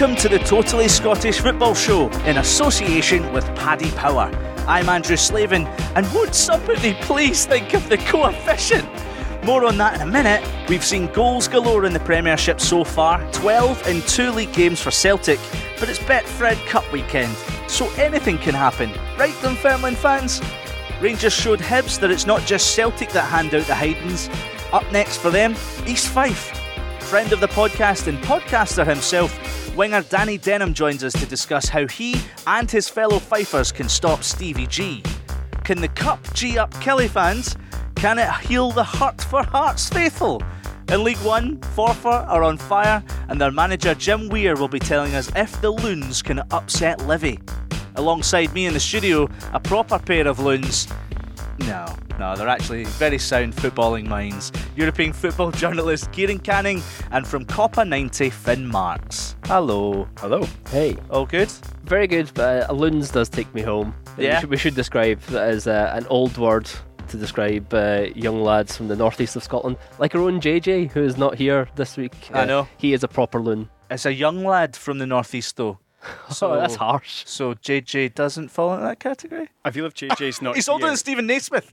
Welcome to the Totally Scottish Football Show in association with Paddy Power. I'm Andrew Slavin, and would somebody please think of the coefficient? More on that in a minute. We've seen goals galore in the Premiership so far 12 in two league games for Celtic, but it's Betfred Cup weekend, so anything can happen. Right, Dunfermline fans? Rangers showed Hibs that it's not just Celtic that hand out the hidings. Up next for them, East Fife. Friend of the podcast and podcaster himself, winger Danny Denham joins us to discuss how he and his fellow Fifers can stop Stevie G. Can the Cup G up Killie fans? Can it heal the hurt for Hearts faithful? In League One, Forfar are on fire, and their manager Jim Weir will be telling us if the Loons can upset Livi. Alongside me in the studio, a proper pair of Loons. No, no, they're actually very sound footballing minds. European football journalist Kieran Canning, and from Copa 90, Finn Marks. Hello. Hello. Hey. All good? Very good, but uh, loons does take me home. Yeah. We should, we should describe that as uh, an old word to describe uh, young lads from the northeast of Scotland, like our own JJ, who is not here this week. I Uh, know. He is a proper loon. It's a young lad from the northeast, though. Oh, so that's harsh. So JJ doesn't fall into that category? I feel if JJ's not He's here, older than Steven Naismith.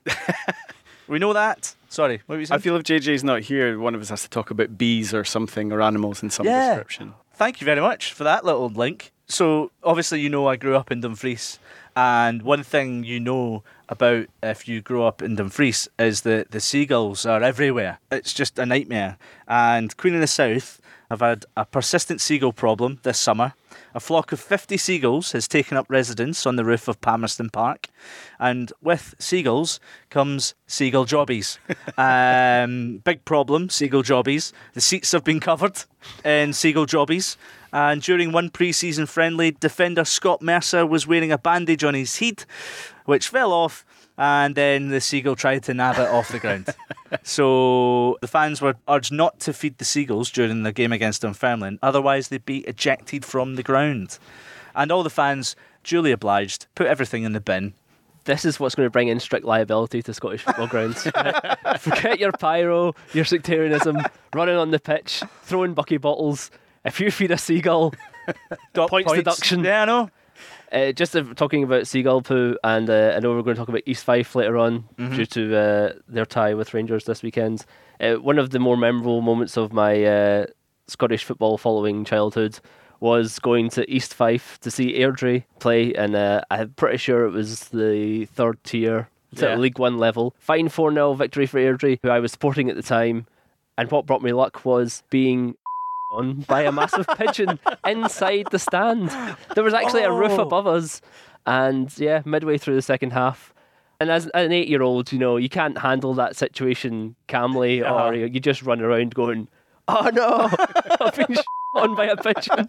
we know that. Sorry, what were you saying? I feel if JJ's not here, one of us has to talk about bees or something or animals in some Yeah. description. Thank you very much for that little link. So, obviously, you know I grew up in Dumfries, and one thing you know about if you grow up in Dumfries is that the seagulls are everywhere. It's just a nightmare. And Queen of the South have had a persistent seagull problem this summer. A flock of 50 seagulls has taken up residence on the roof of Palmerston Park, and with seagulls comes seagull jobbies. um, big problem, seagull jobbies. The seats have been covered in seagull jobbies, and during one pre-season friendly, defender Scott Mercer was wearing a bandage on his head, which fell off, and then the seagull tried to nab it off the ground. So the fans were urged not to feed the seagulls during the game against Dunfermline, otherwise they'd be ejected from the ground. And all the fans, duly obliged, put everything in the bin. This is what's going to bring in strict liability to Scottish football grounds. Forget your pyro, your sectarianism, running on the pitch, throwing bucky bottles. If you feed a seagull, Dot Points deduction. Yeah, I know. Uh, just uh, talking about seagull poo, and uh, I know we're going to talk about East Fife later on due to uh, their tie with Rangers this weekend. Uh, one of the more memorable moments of my uh, Scottish football following childhood was going to East Fife to see Airdrie play, and uh, I'm pretty sure it was the third tier, Yeah. League One level. Fine 4 0 victory for Airdrie, who I was supporting at the time. And what brought me luck was being on by a massive pigeon inside the stand. There was actually a roof Oh. above us, and yeah, midway through the second half. And as an eight-year-old, you know, you can't handle that situation calmly, Uh-huh. or you you just run around going, "Oh no, I've been sh- on by a pigeon."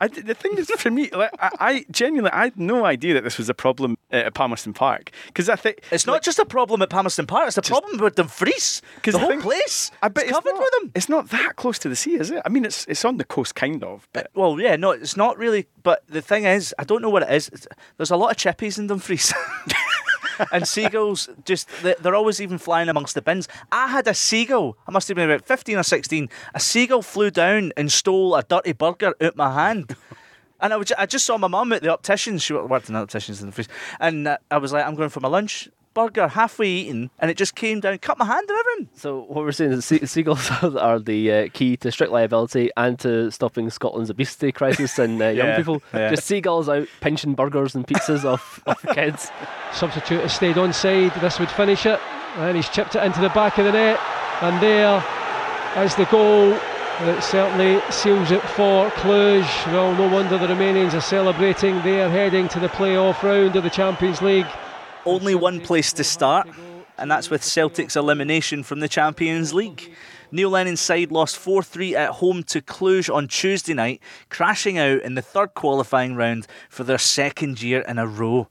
I, the thing is, for me, like, I, I genuinely, I had no idea that this was a problem uh, at Palmerston Park because I think It's not just a problem at Palmerston Park, it's a problem with Dumfries. 'Cause The the whole thing- place I bet is it's covered not, with them. It's not that close to the sea, is it? I mean, it's it's on the coast, kind of. But Well, yeah, no, it's not really. But the thing is, I don't know what it is. It's, there's a lot of chippies in Dumfries. and seagulls, just, they- they're always even flying amongst the bins. I had a seagull, I must have been about 15 or 16. A seagull flew down and stole a dirty burger out my hand. And I, was, I just saw my mum at the opticians. She worked in the opticians in Dumfries. And uh, I was like, I'm going for my lunch. Burger halfway eaten, and it just came down, cut my hand and everything. So what we're saying is sea- seagulls are, are the uh, key to strict liability and to stopping Scotland's obesity crisis and uh, young Yeah, people. yeah. Just seagulls out pinching burgers and pizzas off, off kids. Substitute has stayed onside. This would finish it. And he's chipped it into the back of the net. And there is the goal that certainly seals it for Cluj. Well, no wonder the Romanians are celebrating. They are heading to the playoff round of the Champions League. Only one place to start, and that's with Celtic's elimination from the Champions League. Neil Lennon's side lost 4 3 at home to Cluj on Tuesday night, crashing out in the third qualifying round for their second year in a row.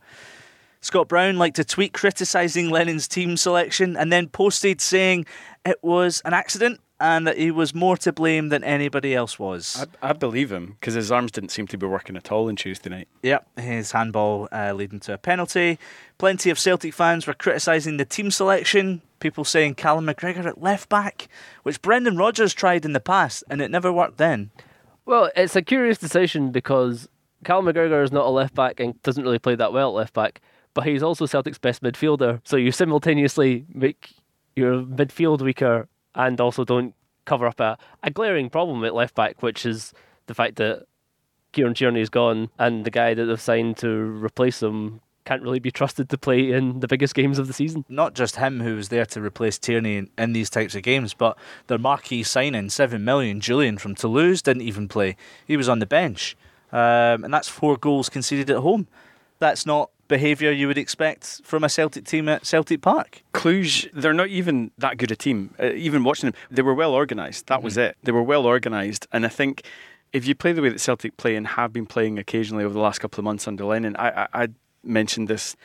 Scott Brown liked to tweet criticising Lennon's team selection and then posted saying it was an accident and that he was more to blame than anybody else was. I, I believe him because his arms didn't seem to be working at all on Tuesday night. Yep, his handball uh, leading to a penalty. Plenty of Celtic fans were criticising the team selection. People saying Callum McGregor at left back, which Brendan Rodgers tried in the past and it never worked then. Well, it's a curious decision because Callum McGregor is not a left back and doesn't really play that well at left back, but he's also Celtic's best midfielder. So you simultaneously make your midfield weaker and also don't cover up a, a glaring problem at left back, which is the fact that Kieran Tierney's gone and the guy that they've signed to replace him can't really be trusted to play in the biggest games of the season. Not just him who was there to replace Tierney in, in these types of games, but their marquee signing, seven million, Jullien from Toulouse didn't even play. He was on the bench, um, and that's four goals conceded at home. That's not behaviour you would expect from a Celtic team at Celtic Park. Cluj, they're not even that good a team. Uh, even watching them, they were well organised. That was it. They were well organised, and I think if you play the way that Celtic play and have been playing occasionally over the last couple of months under Lennon, I, I, I mentioned this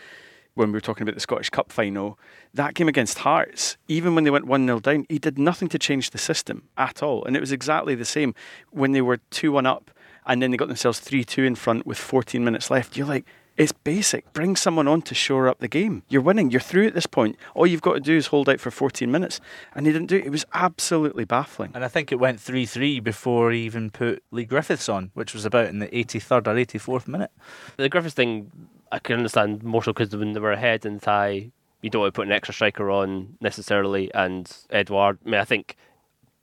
when we were talking about the Scottish Cup final. That game against Hearts, even when they went 1 0 down, he did nothing to change the system at all. And it was exactly the same when they were 2 1 up and then they got themselves 3 2 in front with 14 minutes left. You're like, it's basic. Bring someone on to shore up the game. You're winning. You're through at this point. All you've got to do is hold out for 14 minutes. And he didn't do it. It was absolutely baffling. And I think it went 3 3 before he even put Leigh Griffiths on, which was about in the 83rd or 84th minute. The Griffiths thing, I can understand more so because when they were ahead in the tie, you don't want to put an extra striker on necessarily. And Edouard, I mean, I think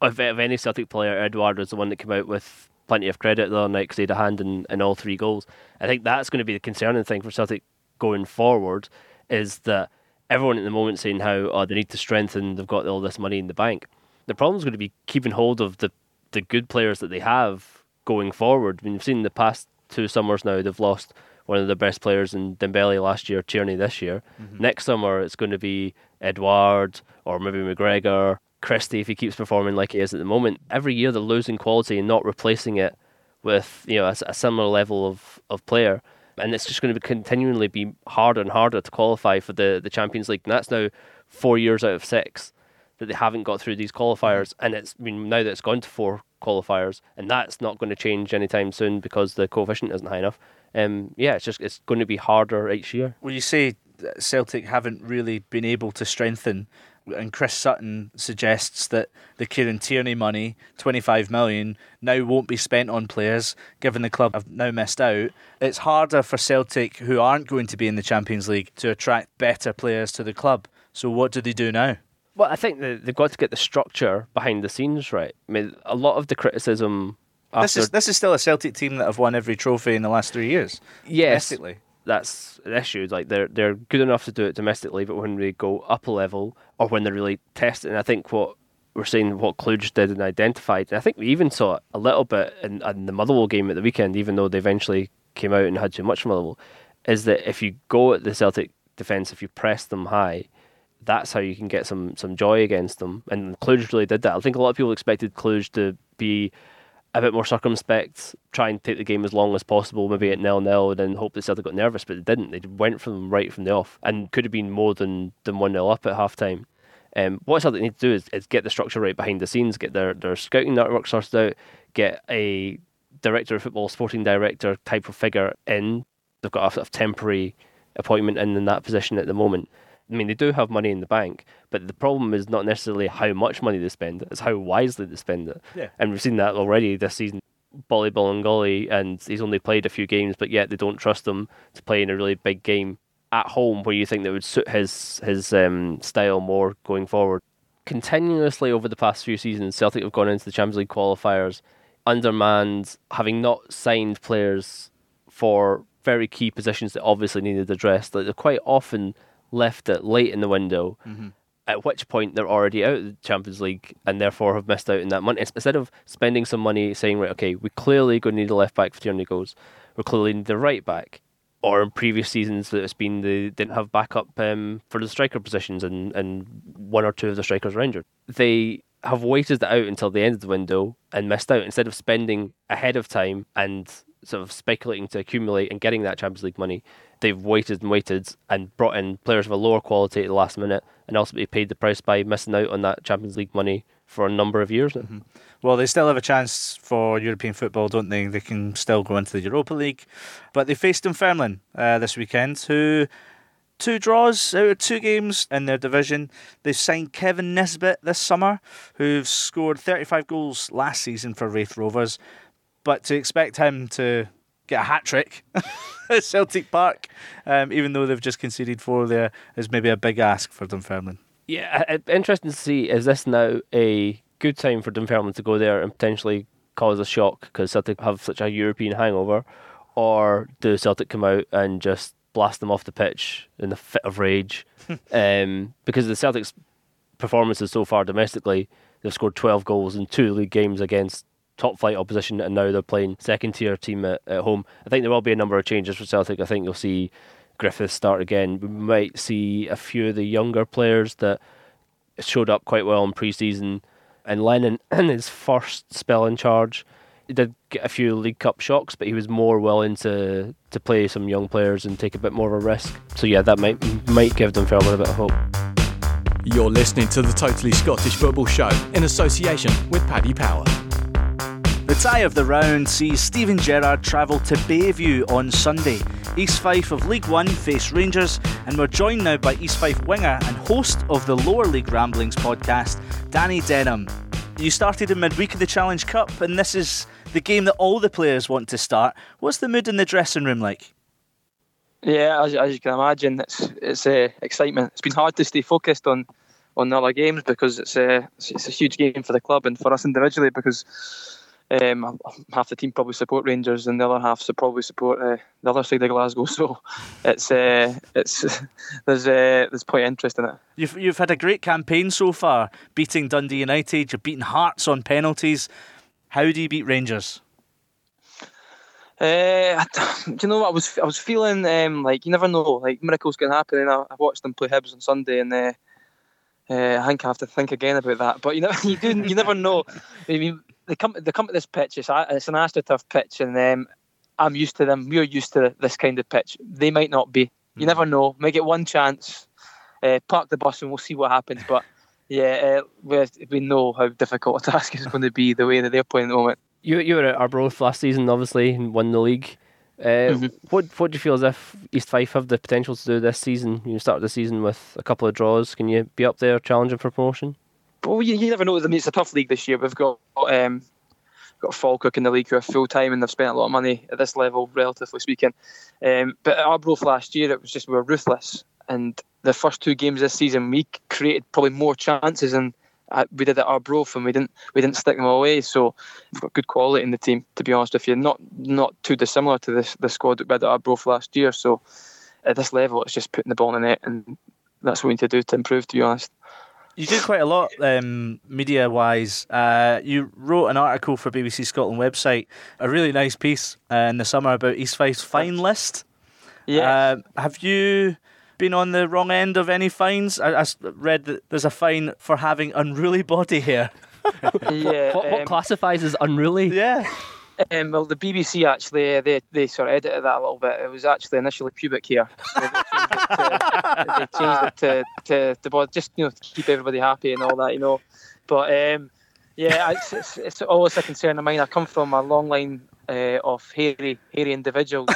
of, of any Celtic player, Edouard was the one that came out with plenty of credit the other night because he had a hand in, in all three goals. I think that's going to be the concerning thing for Celtic going forward is that everyone at the moment saying how oh, they need to strengthen, they've got all this money in the bank. The problem is going to be keeping hold of the, the good players that they have going forward. I mean, you've seen the past two summers now, they've lost one of their best players in Dembele last year, Tierney this year. Mm-hmm. Next summer, it's going to be Edouard or maybe McGregor Christie if he keeps performing like he is at the moment. Every year they're losing quality and not replacing it with you know a, a similar level of, of player. And it's just going to be continually be harder and harder to qualify for the, the Champions League. And that's now four years out of six that they haven't got through these qualifiers. And it's I mean now that it's gone to four qualifiers, and that's not going to change anytime soon because the coefficient isn't high enough. Um, yeah, it's just it's going to be harder each year. Well, you say Celtic haven't really been able to strengthen and Chris Sutton suggests that the Kieran Tierney money, 25 million, now won't be spent on players, given the club have now missed out. It's harder for Celtic, who aren't going to be in the Champions League, to attract better players to the club. So what do they do now? Well, I think they've got to get the structure behind the scenes right. I mean, a lot of the criticism. This is this is still a Celtic team that have won every trophy in the last three years. Yes, domestically that's an issue. Like they're they're good enough to do it domestically, but when we go up a level or when they're really testing, I think what we're seeing what Cluj did and identified, and I think we even saw it a little bit in, in the Motherwell game at the weekend, even though they eventually came out and had too much Motherwell, is that if you go at the Celtic defence, if you press them high, that's how you can get some some joy against them. And Cluj really did that. I think a lot of people expected Cluj to be a bit more circumspect, try and take the game as long as possible, maybe at nil nil, and then hope that Celtic got nervous, but they didn't. They went for them right from the off, and could have been more than than one 0 up at half time. Um, what Celtic need to do is, is get the structure right behind the scenes, get their their scouting network sorted out, get a director of football, sporting director type of figure in. They've got a, a temporary appointment in, in that position at the moment. I mean, they do have money in the bank, but the problem is not necessarily how much money they spend; it's how wisely they spend it. Yeah. And we've seen that already this season. Boli Bolingoli, and he's only played a few games, but yet they don't trust him to play in a really big game at home, where you think that would suit his his um, style more going forward. Continuously over the past few seasons, Celtic have gone into the Champions League qualifiers undermanned, having not signed players for very key positions that obviously needed addressed. Like they're quite often left it late in the window, mm-hmm. at which point they're already out of the Champions League and therefore have missed out in that money. Instead of spending some money saying, right, okay, we clearly going to need a left back for Tierney goals, we clearly need the right back. Or in previous seasons, that it's been they didn't have backup um, for the striker positions, and, and one or two of the strikers were injured. They have waited out until the end of the window and missed out instead of spending ahead of time and sort of speculating to accumulate and getting that Champions League money, they've waited and waited and brought in players of a lower quality at the last minute and ultimately paid the price by missing out on that Champions League money for a number of years. Mm-hmm. Well, they still have a chance for European football, don't they? They can still go into the Europa League. But they faced Dunfermline uh, this weekend, who two draws out of two games in their division. They've signed Kevin Nisbet this summer, who've scored 35 goals last season for Raith Rovers but to expect him to get a hat trick at Celtic Park, um, even though they've just conceded four there, is maybe a big ask for Dunfermline. Yeah, interesting to see. Is this now a good time for Dunfermline to go there and potentially cause a shock because Celtic have such a European hangover, or do Celtic come out and just blast them off the pitch in a fit of rage? um, because the Celtics' performances so far domestically, they've scored 12 goals in two league games against top flight opposition, and now they're playing second tier team at, at home. I think there will be a number of changes for Celtic. I think you'll see Griffiths start again. We might see a few of the younger players that showed up quite well in pre-season. And Lennon, in his first spell in charge, he did get a few League Cup shocks, but he was more willing to to play some young players and take a bit more of a risk. So yeah, that might might give them a little bit of hope. You're listening to the Totally Scottish Football Show in association with Paddy Power. The tie of the round sees Steven Gerrard travel to Bayview on Sunday. East Fife of League One face Rangers, and we're joined now by East Fife winger and host of the Lower League Ramblings podcast, Danny Denham. You started in midweek of the Challenge Cup, and this is the game that all the players want to start. What's the mood in the dressing room like? Yeah, as, as you can imagine, it's it's uh, excitement. It's been hard to stay focused on on the other games because it's a uh, it's a huge game for the club and for us individually because um, half the team probably support Rangers, and the other half so probably support uh, the other side of Glasgow. So it's uh, it's there's uh, there's quite interest in it. You've you've had a great campaign so far, beating Dundee United. You're beating Hearts on penalties. How do you beat Rangers? Uh, do you know what I was? I was feeling um, like you never know, like miracles can happen. And I, I watched them play Hibs on Sunday, and uh, uh, I think I have to think again about that. But you know, you do, you never know. I mean, they come they come to this pitch. It's, it's an AstroTurf pitch, and um, I'm used to them. We're used to this kind of pitch. They might not be. You mm. never know. May get one chance. Uh, park the bus and we'll see what happens. But yeah, uh, we we know how difficult a task is going to be the way that they're playing at the moment. You you were at Arbroath last season, obviously, and won the league. Uh, mm-hmm. What what do you feel as if East Fife have the potential to do this season? You start the season with a couple of draws. Can you be up there challenging for promotion? Well, you, you never know. I mean, it's a tough league this year. We've got um, got Falkirk in the league who are full time and they've spent a lot of money at this level, relatively speaking. Um, but at Arbroath last year, it was just we were ruthless. And the first two games this season, we created probably more chances than uh, we did at Arbroath, and we didn't we didn't stick them away. So we've got good quality in the team, to be honest with you. Not not too dissimilar to this the squad that we had at Arbroath last year. So at this level, it's just putting the ball in the net, and that's what we need to do to improve. To be honest. You did quite a lot um, media wise. Uh, you wrote an article for BBC Scotland website, a really nice piece uh, in the summer about East Fife's fine list. Yeah. Uh, have you been on the wrong end of any fines? I, I read that there's a fine for having unruly body hair. yeah. What, what um, classifies as unruly? Yeah. Um, well, the BBC actually uh, they they sort of edited that a little bit. It was actually initially pubic hair. So they changed it to, they changed it to, to, to, just you know to keep everybody happy and all that, you know. But um, yeah, it's, it's, it's, always a concern of mine. I come from a long line uh, of hairy hairy individuals.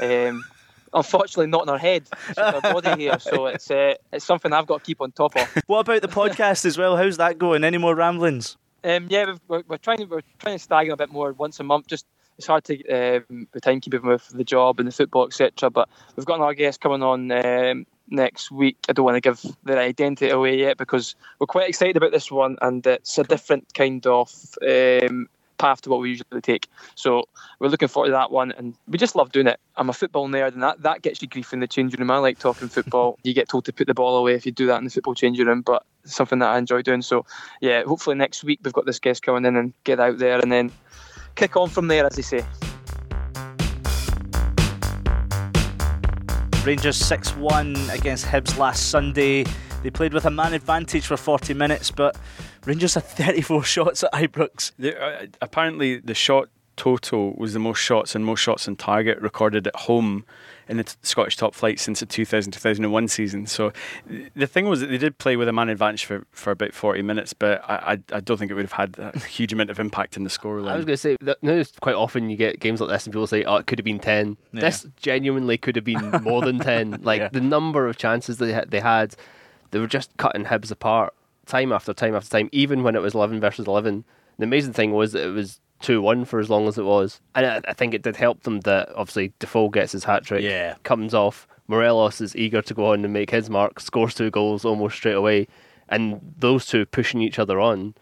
Um, unfortunately, not in our head, our body here, So it's uh, it's something I've got to keep on top of. What about the podcast as well? How's that going? Any more ramblings? Um, yeah, we're, we're trying we're trying to stagger a bit more once a month. Just it's hard to um, the timekeeping with the job and the football etc. But we've got another guest coming on um, next week. I don't want to give their identity away yet because we're quite excited about this one, and it's a different kind of um, path to what we usually take. So we're looking forward to that one, and we just love doing it. I'm a football nerd, and that, that gets you grief in the changing room. I like talking football. you get told to put the ball away if you do that in the football changing room, but something that I enjoy doing. So yeah, hopefully next week we've got this guest coming in and get out there, and then kick on from there, as they say. Rangers 6 1 against Hibs last Sunday. They played with a man advantage for 40 minutes, but Rangers had 34 shots at Ibrox. Uh, apparently, the shot total was the most shots and most shots on target recorded at home in the Scottish top flight since the 2000 2001 season. So the thing was that they did play with a man advantage for, for about 40 minutes, but I, I, I don't think it would have had a huge amount of impact in the scoreline. I was going to say, that, quite often you get games like this and people say, oh, it could have been 10. Yeah. This genuinely could have been more than 10. Like yeah. the number of chances they, they had, they were just cutting Hibs apart time after time after time, even when it was 11 versus 11. The amazing thing was that it was 2 1 for as long as it was. And I, I think it did help them that obviously Defoe gets his hat trick, Yeah. comes off. Morelos is eager to go on and make his mark, scores two goals almost straight away. And those two pushing each other on,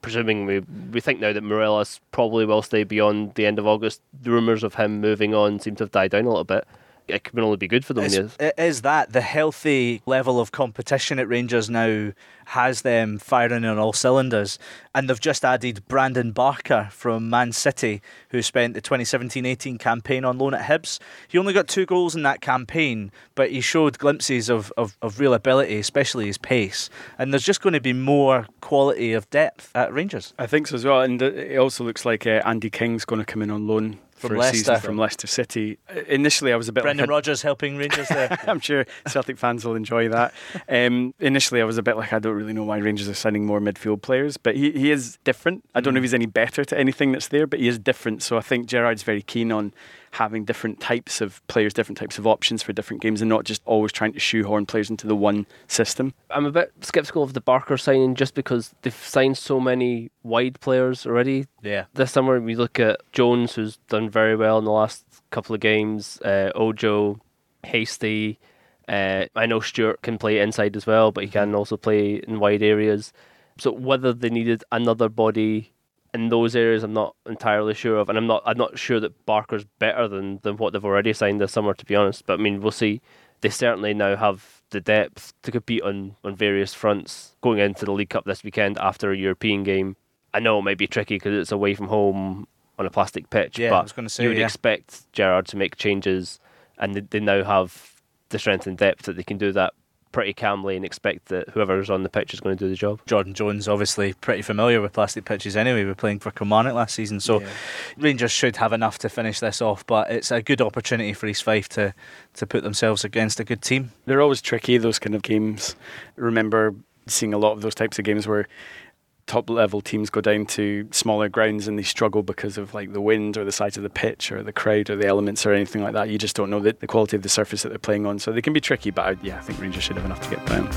presuming we, we think now that Morelos probably will stay beyond the end of August. The rumours of him moving on seem to have died down a little bit. It can only be good for them. It's, yes. it is that the healthy level of competition at Rangers now has them firing on all cylinders, and they've just added Brandon Barker from Man City, who spent the 2017-18 campaign on loan at Hibs. He only got two goals in that campaign, but he showed glimpses of, of, of real ability, especially his pace. And there's just going to be more quality of depth at Rangers. I think so as well, and uh, it also looks like uh, Andy King's going to come in on loan From for a Leicester. season from Leicester City. Initially, I was a bit Brendan like a- Rodgers helping Rangers there. I'm sure Celtic fans will enjoy that. Um, initially, I was a bit like, I don't really know why Rangers are signing more midfield players, but he, he is different. I don't know if he's any better to anything that's there, but he is different. So I think Gerrard's very keen on having different types of players, different types of options for different games, and not just always trying to shoehorn players into the one system. I'm a bit sceptical of the Barker signing just because they've signed so many wide players already. yeah. This summer, we look at Jones, who's done very well in the last couple of games, uh, Ojo, Hastie. Uh, I know Stewart can play inside as well, but he can also play in wide areas. So whether they needed another body in those areas, I'm not entirely sure of, and I'm not I'm not sure that Barker's better than than what they've already signed this summer, to be honest. But I mean, we'll see. They certainly now have the depth to compete on on various fronts going into the League Cup this weekend after a European game. I know it might be tricky because it's away from home on a plastic pitch, Yeah, I but was gonna say, you would yeah. expect Gerrard to make changes, and they, they now have the strength and depth that they can do that pretty calmly and expect that whoever's on the pitch is going to do the job. Jordan Jones, obviously pretty familiar with plastic pitches anyway. We were playing for Kilmarnock last season, so Rangers should have enough to finish this off. But it's a good opportunity for East Fife to to put themselves against a good team. They're always tricky, those kind of games. Remember seeing a lot of those types of games where top level teams go down to smaller grounds and they struggle because of like the wind or the size of the pitch or the crowd or the elements or anything like that. You just don't know the, the quality of the surface that they're playing on. So they can be tricky, but I, yeah, I think Rangers should have enough to get them.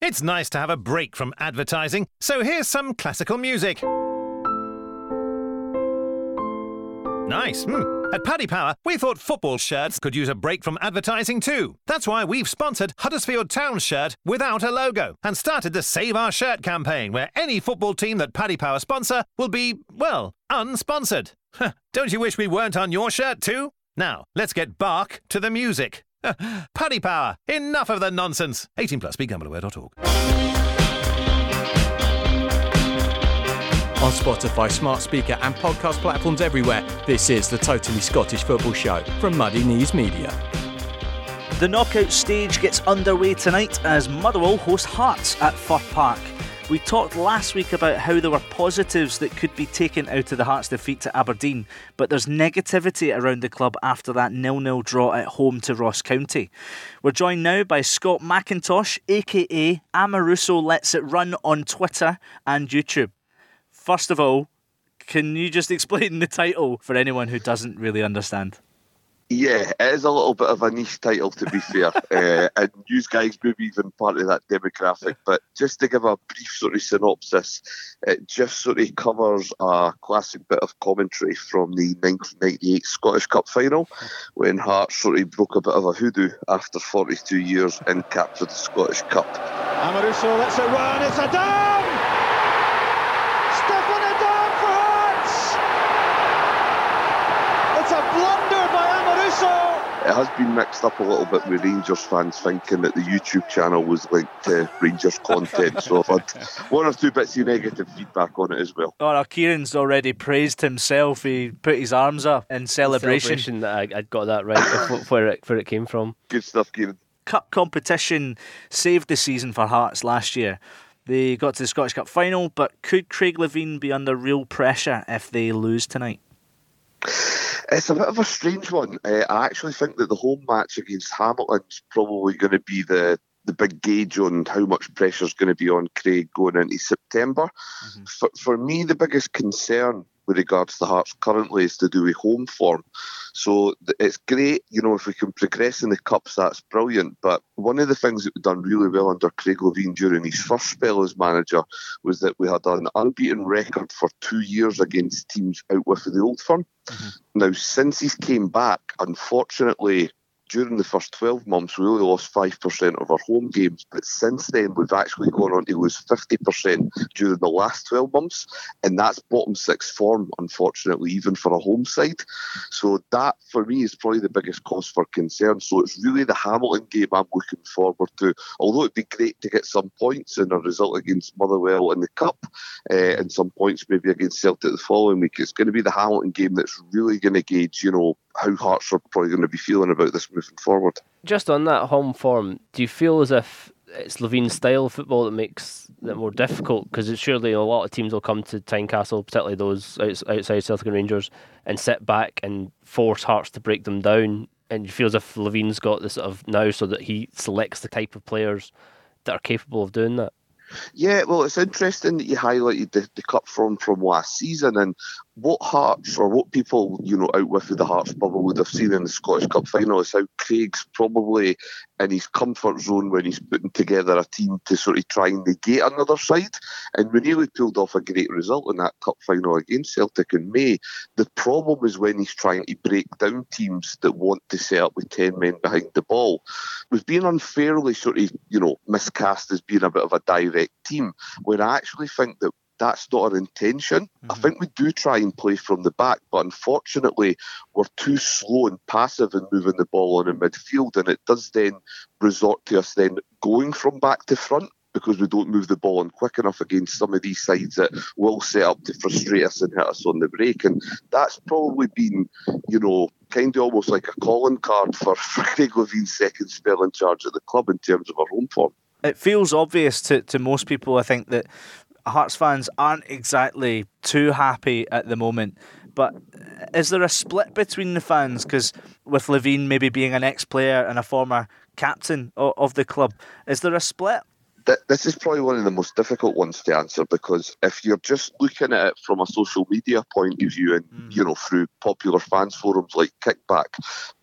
It's nice to have a break from advertising, so here's some classical music. Nice. Hmm. At Paddy Power, we thought football shirts could use a break from advertising too. That's why we've sponsored Huddersfield Town shirt without a logo and started the Save Our Shirt campaign, where any football team that Paddy Power sponsor will be, well, unsponsored. Don't you wish we weren't on your shirt too? Now, let's get bark to the music. Paddy Power, enough of the nonsense. 18 plus, begambleaware.org. On Spotify, smart speaker, and podcast platforms everywhere, this is the Totally Scottish Football Show from Muddy Knees Media. The knockout stage gets underway tonight as Motherwell host Hearts at Fir Park. We talked last week about how there were positives that could be taken out of the Hearts defeat to Aberdeen, but there's negativity around the club after that nil-nil draw at home to Ross County. We're joined now by Scott McIntosh, aka Amoruso Lets It Run on Twitter and YouTube. First of all, can you just explain the title for anyone who doesn't really understand? Yeah, it is a little bit of a niche title to be fair, uh, and you guys maybe even part of that demographic. But just to give a brief sort of synopsis, it just sort of covers a classic bit of commentary from the 1998 Scottish Cup final, when Hearts sort of broke a bit of a hoodoo after 42 years and captured the Scottish Cup. Amoruso lets it run. It's a dam! Stephane Adam for Hearts! It's a blunder by Amoruso! It has been mixed up a little bit with Rangers fans thinking that the YouTube channel was linked to Rangers content, so I've had one or two bits of negative feedback on it as well. Oh, no, Kieran's already praised himself. He put his arms up in celebration. Celebration that I, I got that right of where it where it came from. Good stuff, Kieran. Cup competition saved the season for Hearts last year. They got to the Scottish Cup final, but could Craig Levein be under real pressure if they lose tonight? It's a bit of a strange one. Uh, I actually think that the home match against Hamilton's probably going to be the the big gauge on how much pressure is going to be on Craig going into September. For, for me, the biggest concern with regards to Hearts currently is to do with home form. So it's great, you know, if we can progress in the Cups, that's brilliant. But one of the things that we've done really well under Craig Levein during his first spell as manager was that we had an unbeaten record for two years against teams out with the old firm. Mm-hmm. Now, since he's came back, unfortunately, during the first 12 months, we only lost 5% of our home games. But since then, we've actually gone on to lose 50% during the last 12 months. And that's bottom six form, unfortunately, even for a home side. So that, for me, is probably the biggest cause for concern. So it's really the Hamilton game I'm looking forward to. Although it'd be great to get some points in a result against Motherwell in the Cup uh, and some points maybe against Celtic the following week, it's going to be the Hamilton game that's really going to gauge, you know, how Hearts are probably going to be feeling about this moving forward. Just on that home form, do you feel as if it's Levein's style of football that makes it more difficult? Because surely a lot of teams will come to Tynecastle, particularly those outside Celtic and Rangers, and sit back and force Hearts to break them down. And you feel as if Levein's got this sort of now so that he selects the type of players that are capable of doing that. Yeah, well, it's interesting that you highlighted the, the cup form from last season, and what Hearts or what people you know out with the Hearts bubble would have seen in the Scottish Cup final is how Craig's probably in his comfort zone when he's putting together a team to sort of try and negate another side. And we nearly pulled off a great result in that cup final against Celtic in May. The problem is when he's trying to break down teams that want to set up with ten men behind the ball. We've been unfairly sort of you know miscast as being a bit of a direct team, when I actually think that that's not our intention. Mm-hmm. I think we do try and play from the back, but unfortunately, we're too slow and passive in moving the ball on in midfield, and it does then resort to us then going from back to front because we don't move the ball on quick enough against some of these sides that will set up to frustrate us and hit us on the break. And that's probably been, you know, kind of almost like a calling card for, Craig Levein's second spell in charge of the club in terms of our home form. It feels obvious to, to most people, I think, that Hearts fans aren't exactly too happy at the moment. But is there a split between the fans? Because with Levein maybe being an ex player and a former captain of, of the club, is there a split? this is probably one of the most difficult ones to answer because if you're just looking at it from a social media point of view and mm. you know through popular fans forums like kickback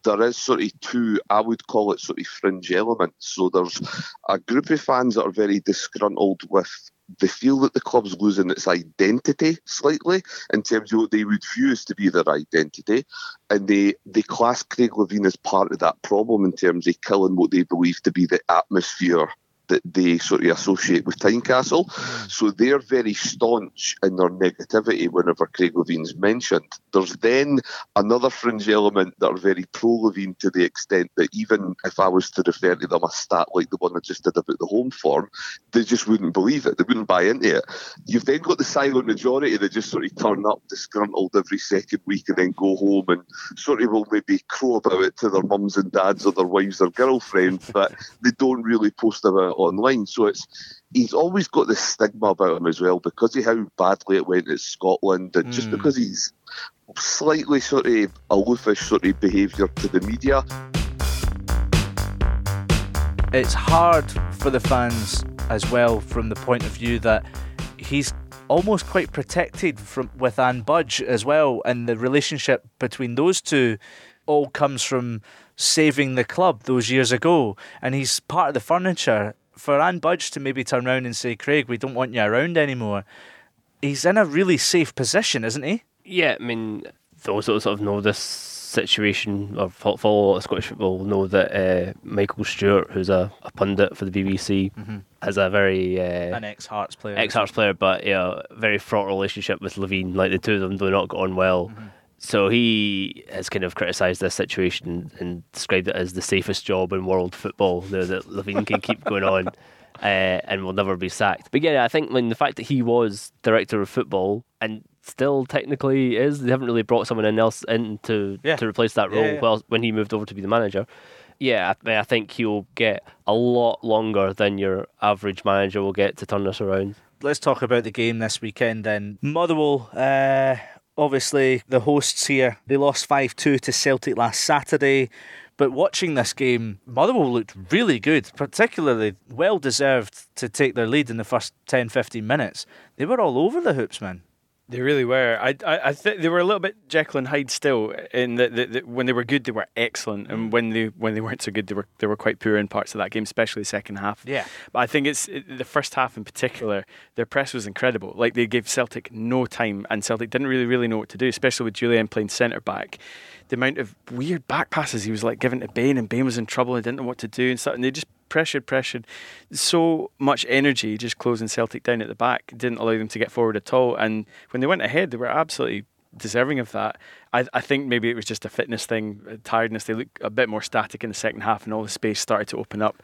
there is sort of two i would call it sort of fringe elements so there's a group of fans that are very disgruntled with they feel that the club's losing its identity slightly in terms of what they would view as to be their identity. And they, they class Craig Levein as part of that problem in terms of killing what they believe to be the atmosphere that they sort of associate with Tynecastle. Mm. So they're very staunch in their negativity whenever Craig Levein's mentioned. There's then another fringe element that are very pro Levein to the extent that even if I was to refer to them a stat like the one I just did about the home form, they just wouldn't believe it. They wouldn't buy into it. You've then got the silent majority that just sort of turn up disgruntled every second week and then go home and sort of will maybe crow about it to their mums and dads or their wives or girlfriends, but they don't really post about online. So it's he's always got this stigma about him as well because of how badly it went at Scotland, and mm. just hmm. because he's slightly sort of aloofish sort of behaviour to the media. It's hard for the fans as well from the point of view that he's almost quite protected from with Anne Budge as well, and the relationship between those two all comes from saving the club those years ago, and he's part of the furniture for Anne Budge to maybe turn around and say, Craig, we don't want you around anymore, he's in a really safe position, isn't he? Yeah, I mean, those that sort of know this situation or follow Scottish football know that uh, Michael Stewart, who's a, a, pundit for the BBC, mm-hmm. has a very uh, an ex Hearts player, ex Hearts player, but yeah, very fraught relationship with Levein. Like the two of them do not get on well. Mm-hmm. So he has kind of criticised this situation and described it as the safest job in world football, that Levein can keep going on uh, and will never be sacked. But yeah, I think when the fact that he was director of football and still technically is, they haven't really brought someone else in to, yeah. to replace that role yeah, yeah. Well, when he moved over to be the manager. Yeah, I, mean, I think he'll get a lot longer than your average manager will get to turn this around. Let's talk about the game this weekend then. Motherwell, uh, obviously the hosts here, they lost 5 2 to Celtic last Saturday. But watching this game, Motherwell looked really good, particularly well deserved to take their lead in the first 10 15 minutes. They were all over the hoops, man. They really were. I, I, I think they were a little bit Jekyll and Hyde still. In that the, the, when they were good, they were excellent, and mm. when they when they weren't so good, they were they were quite poor in parts of that game, especially the second half. Yeah. But I think it's it, the first half in particular. Their press was incredible. Like they gave Celtic no time, and Celtic didn't really really know what to do, especially with Jullien playing centre back. The amount of weird back passes he was like giving to Bain, and Bain was in trouble and didn't know what to do and stuff. And they just pressured, pressured. So much energy just closing Celtic down at the back didn't allow them to get forward at all. And when they went ahead, they were absolutely deserving of that. I, I think maybe it was just a fitness thing, a tiredness. They looked a bit more static in the second half, and all the space started to open up.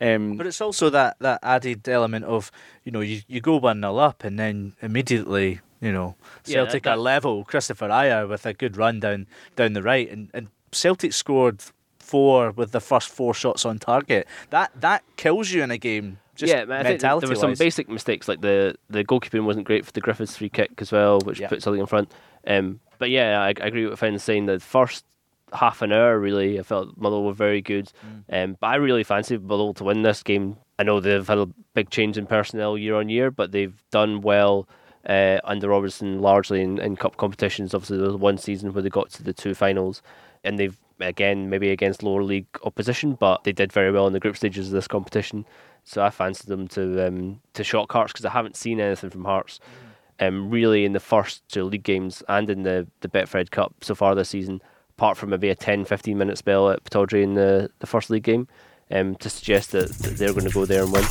Um, But it's also that, that added element of, you know, you, you go 1 0 up and then immediately, you know, Yeah, Celtic that- are level. Kristoffer Ajer with a good run down, down the right. And, and Celtic scored four with the first four shots on target. That that kills you in a game. Just yeah, man, there were some basic mistakes, like the the goalkeeping wasn't great for the Griffiths free kick as well, which Yeah. put Celtic in front. Um, but yeah, I, I agree with Finn saying the first half an hour really, I felt Motherwell were very good. Mm. Um, but I really fancied Motherwell to win this game. I know they've had a big change in personnel year on year, but they've done well uh, under Robinson largely in, in cup competitions. Obviously, there was one season where they got to the two finals, and they've again maybe against lower league opposition, but they did very well in the group stages of this competition. So I fancied them to um, to shock Hearts because I haven't seen anything from Hearts. Um, really in the first two league games and in the, the Betfred Cup so far this season, apart from maybe a 10 15 minute spell at Pittodrie in the, the first league game, um, to suggest that, that they're going to go there and win.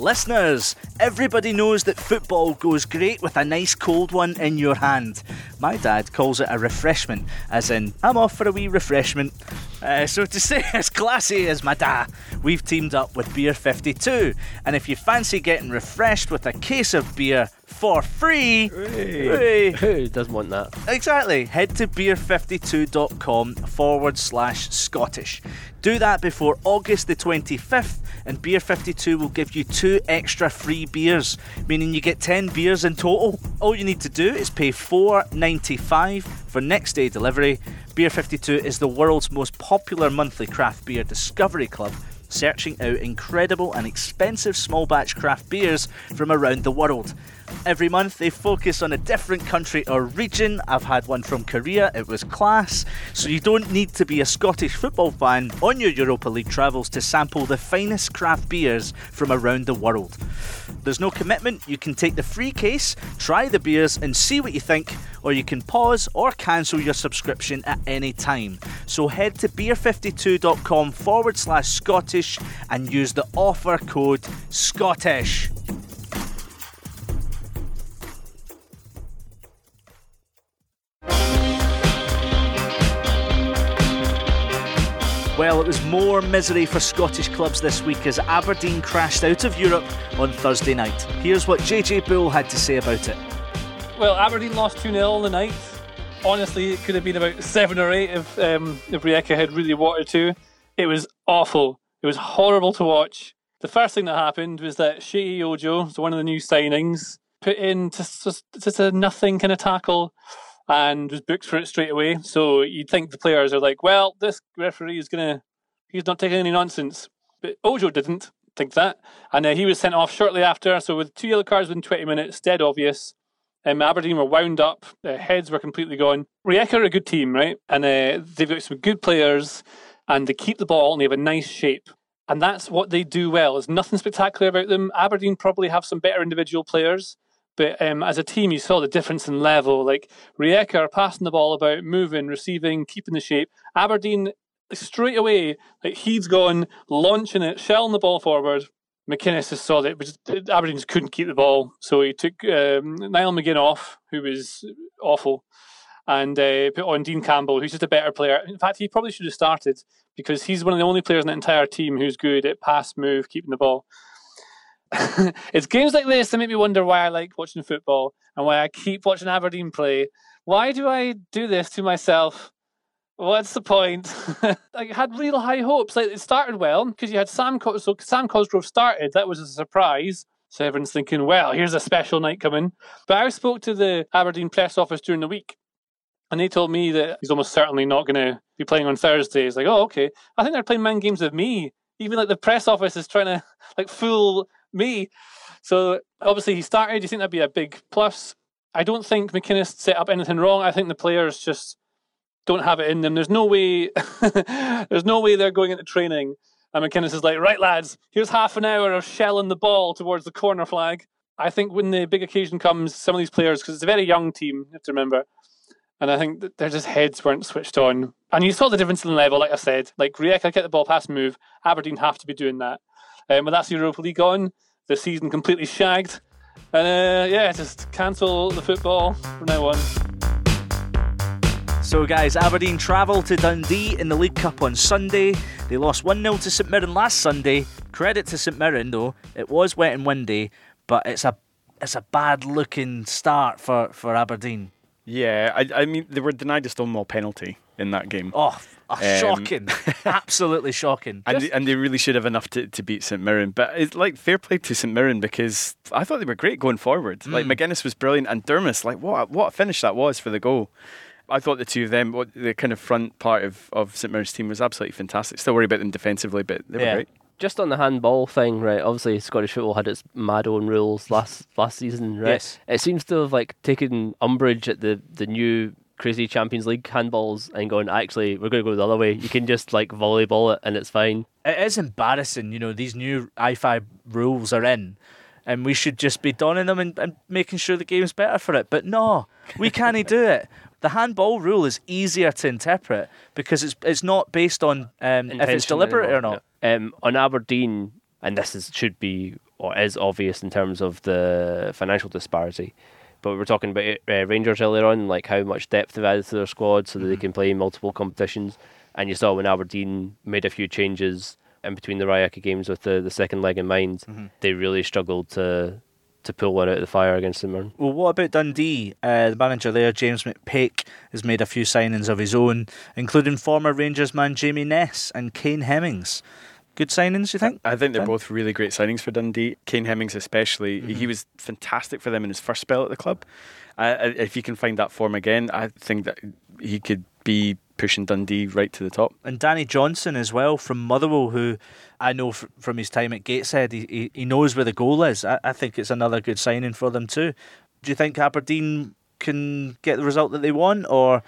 Listeners, everybody knows that football goes great with a nice cold one in your hand. My dad calls it a refreshment, as in, I'm off for a wee refreshment. Uh, so to say as classy as my dad, we've teamed up with Beer 52. And if you fancy getting refreshed with a case of beer for free, hey, Who doesn't want that? Exactly. Head to beer52.com forward slash Scottish. Do that before August the 25th, and Beer 52 will give you two extra free beers, meaning you get 10 beers in total. All you need to do is pay $4.95 for next day delivery. Beer 52 is the world's most popular monthly craft beer discovery club searching out incredible and expensive small batch craft beers from around the world. Every month they focus on a different country or region. I've had one from Korea, it was class. So you don't need to be a Scottish football fan on your Europa League travels to sample the finest craft beers from around the world. There's no commitment, you can take the free case, try the beers, and see what you think, or you can pause or cancel your subscription at any time. So head to beer52.com forward slash Scottish and use the offer code Scottish. Well, it was more misery for Scottish clubs this week as Aberdeen crashed out of Europe on Thursday night. Here's what JJ Bull had to say about it. Well, Aberdeen lost 2 0 on the night. Honestly, it could have been about 7 or 8 if, um, if had really wanted to. It was awful. It was horrible to watch. The first thing that happened was that Shea Ojo, so one of the new signings, put in just, just, just a nothing kind of tackle and was booked for it straight away. So you'd think the players are like, well, this referee is going to, he's not taking any nonsense. But Ojo didn't think that. And uh, he was sent off shortly after. So with two yellow cards within 20 minutes, dead obvious. Um, Aberdeen were wound up, their heads were completely gone. Rijeka are a good team, right? And uh, they've got some good players, and they keep the ball and they have a nice shape. And that's what they do well. There's nothing spectacular about them. Aberdeen probably have some better individual players, but um, as a team, you saw the difference in level. Like Rijeka are passing the ball about, moving, receiving, keeping the shape. Aberdeen straight away, like he's gone, launching it, shelling the ball forward. McInnes just saw that, but Aberdeen just couldn't keep the ball, so he took um, Niall McGinn off, who was awful, and uh, put on Dean Campbell, who's just a better player. In fact, he probably should have started because he's one of the only players in the entire team who's good at pass, move, keeping the ball. it's games like this that make me wonder why I like watching football and why I keep watching Aberdeen play. Why do I do this to myself? What's the point? I had real high hopes. Like it started well because you had Sam. Co- so Sam Cosgrove started. That was a surprise. So everyone's thinking, well, here's a special night coming. But I spoke to the Aberdeen press office during the week, and they told me that he's almost certainly not going to be playing on Thursday. It's like, oh, okay. I think they're playing man games with me. Even like the press office is trying to like fool Me. So obviously he started. You think that'd be a big plus? I don't think McInnes set up anything wrong. I think the players just don't have it in them. There's no way. there's no way they're going into training. And McInnes is like, right, lads, here's half an hour of shelling the ball towards the corner flag. I think when the big occasion comes, some of these players, because it's a very young team, you have to remember, and I think that their just heads weren't switched on. And you saw the difference in the level, like I said. Like Rijeka get the ball past move, Aberdeen have to be doing that. Um, but that's Europa League on. The season completely shagged. And uh, yeah, just cancel the football from now on. So, guys, Aberdeen travel to Dundee in the League Cup on Sunday. They lost 1 0 to St Mirren last Sunday. Credit to St Mirren, though. It was wet and windy, but it's a it's a bad looking start for, for Aberdeen. Yeah, I, I mean, they were denied a Stonewall penalty in that game. Oh, um, shocking. Absolutely shocking. And, they, and they really should have enough to, to beat St Mirren. But it's like fair play to St Mirren because I thought they were great going forward. Mm. Like Magennis was brilliant and Durmus, like what, what a finish that was for the goal. I thought the two of them, what the kind of front part of, of St Mirren's team was absolutely fantastic. Still worry about them defensively, but they Yeah. were great. Just on the handball thing, right? Obviously, Scottish football had its mad own rules last last season, right? Yes. It seems to have like taken umbrage at the the new crazy Champions League handballs and going, actually, we're going to go the other way. You can just like volleyball it and it's fine. It is embarrassing, you know, these new IFAB rules are in. And we should just be donning them and, and making sure the game's better for it. But no, we can't do it. The handball rule is easier to interpret because it's it's not based on um, if it's deliberate or not. Um, on Aberdeen, and this is should be or is obvious in terms of the financial disparity. But we were talking about uh, Rangers earlier on, like how much depth they've added to their squad so that they can play in multiple competitions. And you saw when Aberdeen made a few changes in between the Rijeka games with the, the second leg in mind, they really struggled to to pull one out of the fire against St Mirren. Well, what about Dundee? Uh, the manager there, James McPake, has made a few signings of his own, including former Rangers man Jamie Ness and Kane Hemmings. Good signings, you think? I think they're both really great signings for Dundee. Kane Hemmings, especially, he was fantastic for them in his first spell at the club. Uh, if he can find that form again, I think that he could be pushing Dundee right to the top. And Danny Johnson as well from Motherwell, who I know f- from his time at Gateshead, he, he, he knows where the goal is. I, I think it's another good signing for them too. Do you think Aberdeen can get the result that they want? Or,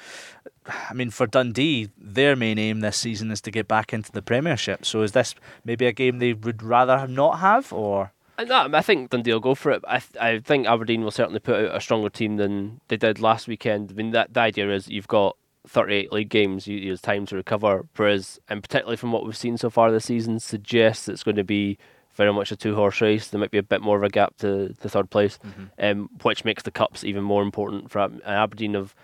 I mean, for Dundee, their main aim this season is to get back into the Premiership. So is this maybe a game they would rather not have? Or And that, I think Dundee will go for it. I th- I think Aberdeen will certainly put out a stronger team than they did last weekend. I mean, that the idea is you've got 38 league games, you, there's time to recover. Whereas, and particularly from what we've seen so far this season, suggests it's going to be very much a two horse race. There might be a bit more of a gap to the third place, um, which makes the cups even more important for Aberdeen. Have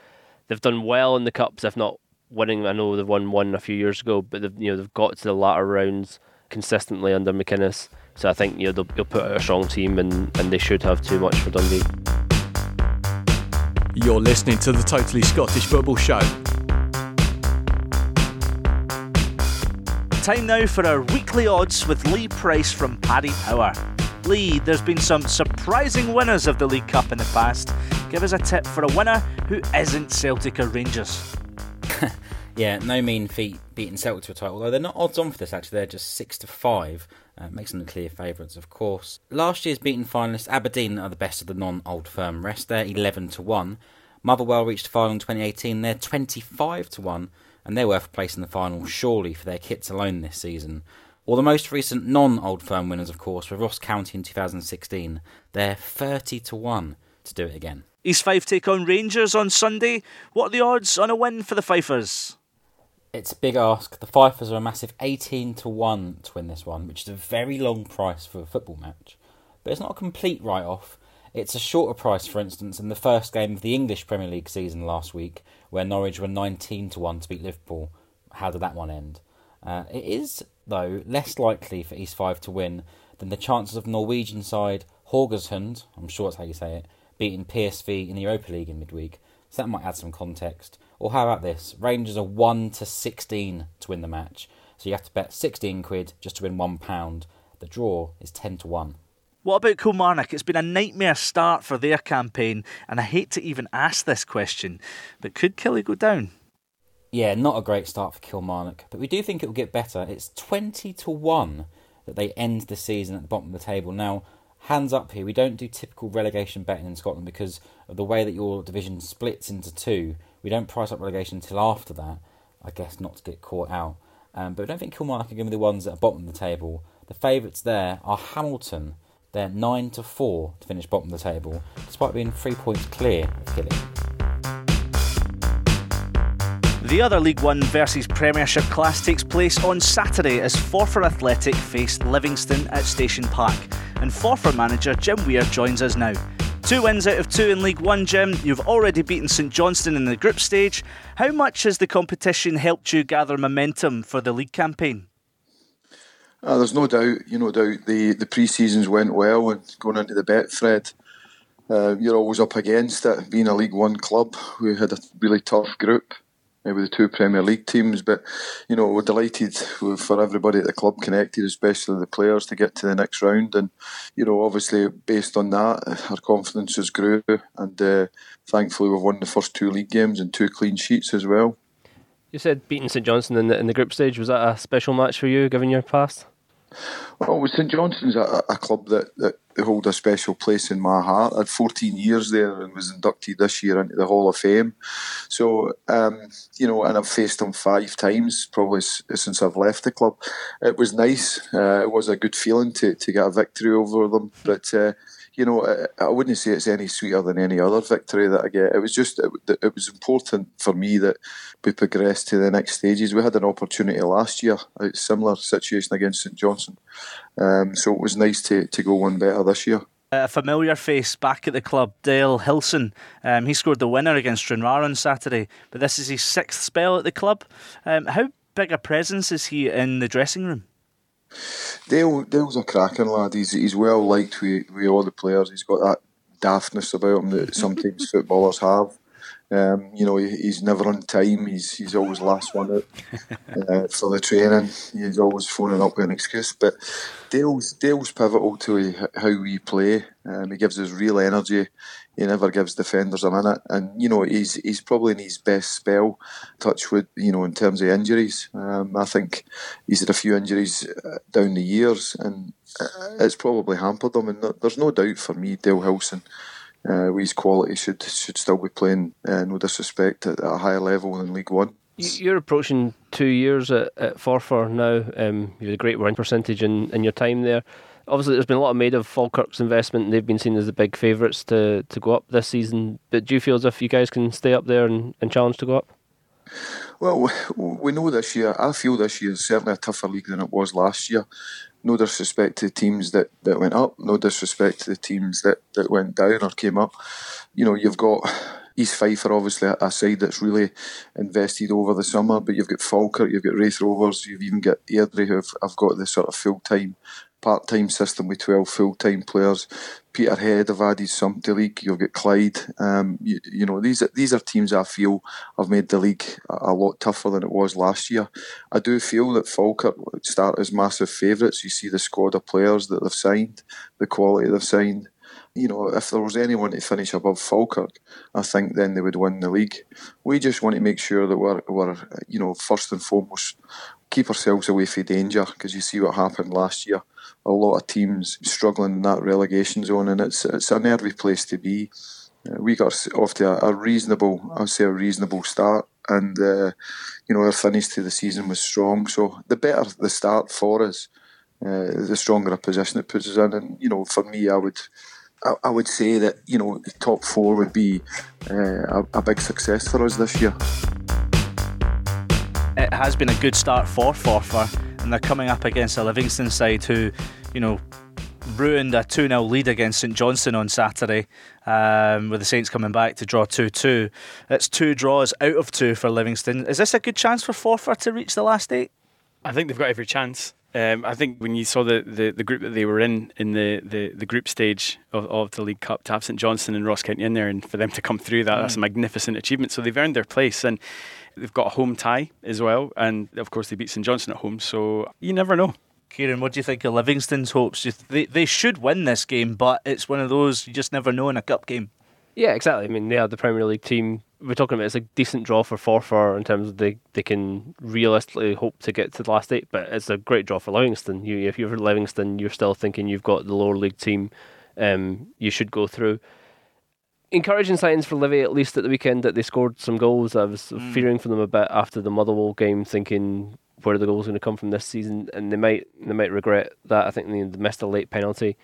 they've done well in the cups, if not winning. I know they've won one a few years ago, but they've you know they've got to the latter rounds consistently under McInnes. So I think you know they'll, they'll put out a strong team and, and they should have too much for Dundee. You're listening to the Totally Scottish Football Show. Time now for our weekly odds with Lee Price from Paddy Power. Lee, there's been some surprising winners of the League Cup in the past. Give us a tip for a winner who isn't Celtic or Rangers. Yeah, no mean feat beating Celtic to a title, although they're not odds on for this actually, they're just 6 to 5. Uh, makes them the clear favourites, of course. Last year's beaten finalists, Aberdeen, are the best of the non old firm rest. They're 11 to 1. Motherwell reached the final in 2018, they're 25 to 1, and they're worth in the final surely for their kits alone this season. Or the most recent non old firm winners, of course, were Ross County in 2016. They're 30 to 1 to do it again. East Fife take on Rangers on Sunday. What are the odds on a win for the Fifers? It's a big ask. The Fifers are a massive 18 to 1 to win this one, which is a very long price for a football match. But it's not a complete write off. It's a shorter price, for instance, in the first game of the English Premier League season last week, where Norwich were 19 to 1 to beat Liverpool. How did that one end? Uh, it is, though, less likely for East Fife to win than the chances of Norwegian side Haugesund, I'm sure that's how you say it, beating PSV in the Europa League in midweek. So that might add some context. Or how about this? Rangers are 1 to 16 to win the match. So you have to bet 16 quid just to win £1. The draw is 10 to 1. What about Kilmarnock? It's been a nightmare start for their campaign, and I hate to even ask this question, but could Killie go down? Yeah, not a great start for Kilmarnock, but we do think it will get better. It's 20 to 1 that they end the season at the bottom of the table. Now, hands up here. We don't do typical relegation betting in Scotland because of the way that your division splits into two. We don't price up relegation until after that. I guess not to get caught out. Um, but I don't think Kilmarnock are going to be the ones at the bottom of the table. The favourites there are Hamilton. They're nine to four to finish bottom of the table, despite being three points clear of Killie. The other League One versus Premiership clash takes place on Saturday as Forfar Athletic face Livingston at Station Park. And Forfar manager Jim Weir joins us now. Two wins out of two in League One, Jim. You've already beaten St Johnstone in the group stage. How much has the competition helped you gather momentum for the league campaign? Uh, there's no doubt, you know, doubt the, the pre seasons went well and going into the Betfred, uh, you're always up against it. Being a League One club, we had a really tough group with the two Premier League teams. But you know, we're delighted for everybody at the club connected, especially the players, to get to the next round. And you know, obviously, based on that, our confidence has grew, and uh, thankfully, we've won the first two league games and two clean sheets as well. You said beating St Johnstone in the in the group stage was that a special match for you, given your past? Well, St Johnstone's a, a club that, that hold a special place in my heart. I had 14 years there and was inducted this year into the Hall of Fame. So, um, you know, and I've faced them five times probably since I've left the club. It was nice. Uh, it was a good feeling to, to get a victory over them. But, uh, you know, I wouldn't say it's any sweeter than any other victory that I get. It was just, it, it, was important for me that we progressed to the next stages. We had an opportunity last year, a similar situation against St Johnstone. Um, so it was nice to, to go one better this year. A familiar face back at the club, Dale Hilson. Um, he scored the winner against Stranraer on Saturday, but this is his sixth spell at the club. Um, how big a presence is he in the dressing room? Dale, Dale's a cracking lad. He's he's well liked with, with all the players. He's got that daftness about him that sometimes footballers have. Um, you know, he, he's never on time. He's he's always last one out uh, for the training. He's always phoning up with an excuse. But Dale's Dale's pivotal to how we play. Um, he gives us real energy. He never gives defenders a minute, and you know he's he's probably in his best spell. Touch with you know, in terms of injuries, um, I think he's had a few injuries uh, down the years, and uh, it's probably hampered him. And there's no doubt for me, Dale Hilson uh, with his quality should should still be playing, uh, no disrespect, at, at, a higher level than League One. You're approaching two years at, at Forfar now. Um, you had a great win percentage in, in your time there. Obviously, there's been a lot made of Falkirk's investment, and they've been seen as the big favourites to, to go up this season. But do you feel as if you guys can stay up there and, and challenge to go up? Well, we know this year. I feel this year is certainly a tougher league than it was last year no disrespect to the teams that, that went up, no disrespect to the teams that, that went down or came up. You know, you've got East Fife are obviously a side that's really invested over the summer, but you've got Falkirk, you've got Raith Rovers, you've even got Airdrie who have, have got this sort of full time part-time system with 12 full-time players. Peterhead have added some to the league. You've got Clyde. Um, you, you, know, these are, these are teams I feel have made the league a, a, lot tougher than it was last year. I do feel that Falkirk start as massive favourites. You see the squad of players that they've signed, the quality they've signed. You know, if there was anyone to finish above Falkirk, I think then they would win the league. We just want to make sure that we're, we're you know, first and foremost, keep ourselves away from danger because you see what happened last year a lot of teams struggling in that relegation zone, and it's it's a nervy place to be. Uh, we got off to a, a reasonable, I'd say, a reasonable start, and uh, you know our finish to the season was strong. So the better the start for us, uh, the stronger a position it puts us in. And you know, for me, I would. I, would say that you know the top four would be uh, a, a big success for us this year. It has been a good start for Forfar and they're coming up against a Livingston side who, you know, ruined a 2 0 lead against St Johnstone on Saturday, um, with the Saints coming back to draw 2 2. It's two draws out of two for Livingston. Is this a good chance for Forfar to reach the last eight? I think they've got every chance. Um, I think when you saw the, the, the, group that they were in in the, the, the group stage of, of the League Cup, to have St Johnstone and Ross County in there, and for them to come through that, mm. that's a magnificent achievement. So they've earned their place. And They've got a home tie as well, and of course they beat St Johnstone at home. So you never know. Kieran, what do you think of Livingston's hopes? They they should win this game, but it's one of those you just never know in a cup game. Yeah, exactly. I mean, they are the Premier League team. We're talking about it's a decent draw for Forfar in terms of they, they can realistically hope to get to the last eight, but it's a great draw for Livingston. You, if you're Livingston, you're still thinking you've got the lower league team um, you should go through. Encouraging signs for Livi, at least at the weekend, that they scored some goals. I was Mm. fearing for them a bit after the Motherwell game, thinking where the goals going to come from this season, and they might they might regret that. I think they missed a late penalty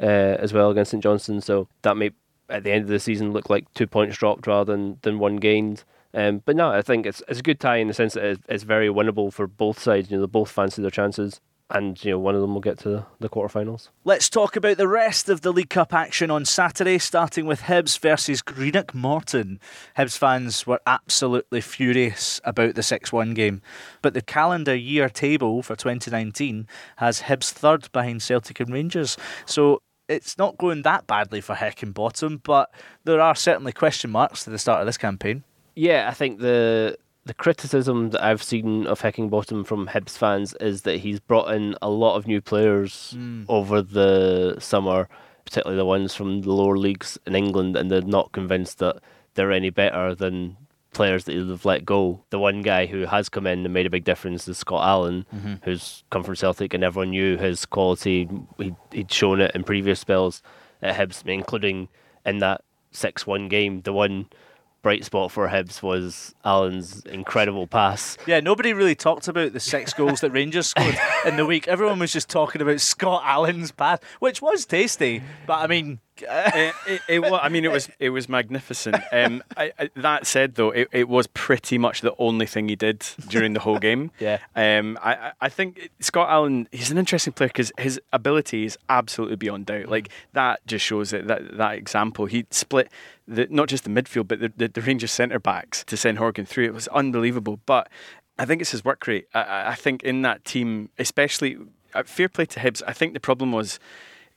uh, as well against St Johnstone, so that may at the end of the season look like two points dropped rather than, than one gained. Um, but no, I think it's it's a good tie in the sense that it's, it's very winnable for both sides. You know, they both fancy their chances, and you know one of them will get to the, the quarterfinals. Let's talk about the rest of the League Cup action on Saturday, starting with Hibs versus Greenock Morton. Hibs fans were absolutely furious about the 6 1 game, but the calendar year table for 2019 has Hibs third behind Celtic and Rangers. So it's not going that badly for Heckingbottom, but there are certainly question marks to the start of this campaign. Yeah, I think the the criticism that I've seen of Heckingbottom from Hibs fans is that he's brought in a lot of new players Mm. over the summer, particularly the ones from the lower leagues in England, and they're not convinced that they're any better than players that they've let go. The one guy who has come in and made a big difference is Scott Allen, Mhm. who's come from Celtic, and everyone knew his quality. He'd, he'd shown it in previous spells at Hibs, including in that 6 1 game. The one bright spot for Hibs was Allen's incredible pass. Yeah, nobody really talked about the six goals that Rangers scored in the week. Everyone was just talking about Scott Allen's pass, which was tasty. But I mean, it, it, it I mean, it was it was magnificent. Um, I, I, that said, though, it, it was pretty much the only thing he did during the whole game. Yeah. Um, I, I- think Scott Allen, he's an interesting player because his ability is absolutely beyond doubt. Like that just shows it. That that example, he split the not just the midfield, but the, the, the Rangers centre backs to send Horgan through. It was unbelievable. But I think it's his work rate. I- I, think in that team, especially uh, fair play to Hibs. I think the problem was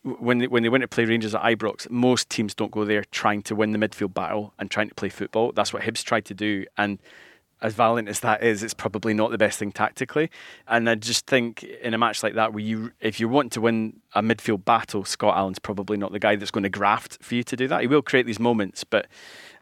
when they, when they went to play Rangers at Ibrox, most teams don't go there trying to win the midfield battle and trying to play football. That's what Hibs tried to do, and as valiant as that is, it's probably not the best thing tactically. And I just think in a match like that, where you, if you want to win a midfield battle, Scott Allen's probably not the guy that's going to graft for you to do that. He will create these moments, but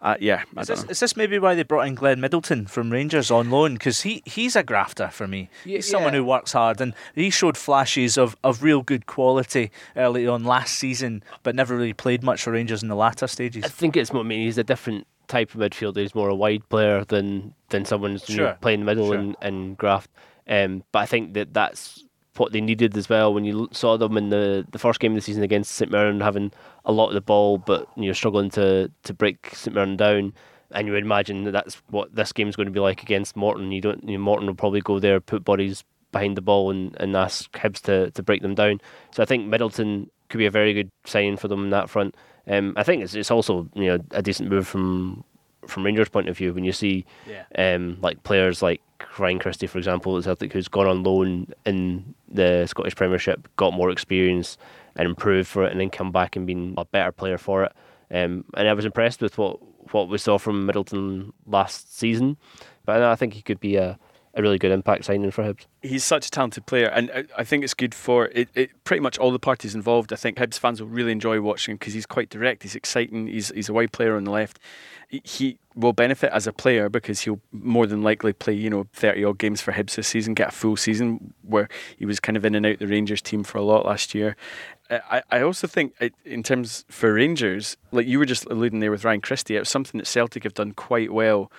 uh, yeah, is this, is this maybe why they brought in Glenn Middleton from Rangers on loan? Because he, he's a grafter for me. Yeah, he's someone yeah. who works hard, and he showed flashes of, of real good quality early on last season, but never really played much for Rangers in the latter stages. I think it's more, I mean, he's a different type of midfielder. He's more a wide player than than someone who's Sure. playing the middle Sure. and, and graft. Um, but I think that that's what they needed as well. When you saw them in the, the first game of the season against St Mirren, having a lot of the ball, but you know struggling to to break St Mirren down. And you would imagine that that's what this game's going to be like against Morton. You don't, you know, Morton will probably go there, put bodies behind the ball, and, and ask Hibs to, to break them down. So I think Middleton could be a very good sign for them in that front. Um, I think it's it's also you know a decent move from from Rangers' point of view when you see Yeah. um, like players like Ryan Christie, for example, at Celtic, who's gone on loan in the Scottish Premiership, got more experience and improved for it, and then come back and been a better player for it. Um, and I was impressed with what what we saw from Middleton last season, but I think he could be a, a really good impact signing for Hibs. he's such a talented player, and I- think it's good for it, it. Pretty much all the parties involved. I think Hibs fans will really enjoy watching him because he's quite direct. He's exciting. He's he's a wide player on the left. He- will benefit as a player because he'll more than likely play you know thirty odd games for Hibs this season, get a full season where he was kind of in and out the Rangers team for a lot last year. Uh, I, I also think in terms for Rangers, like you were just alluding there with Ryan Christie, it was something that Celtic have done quite well,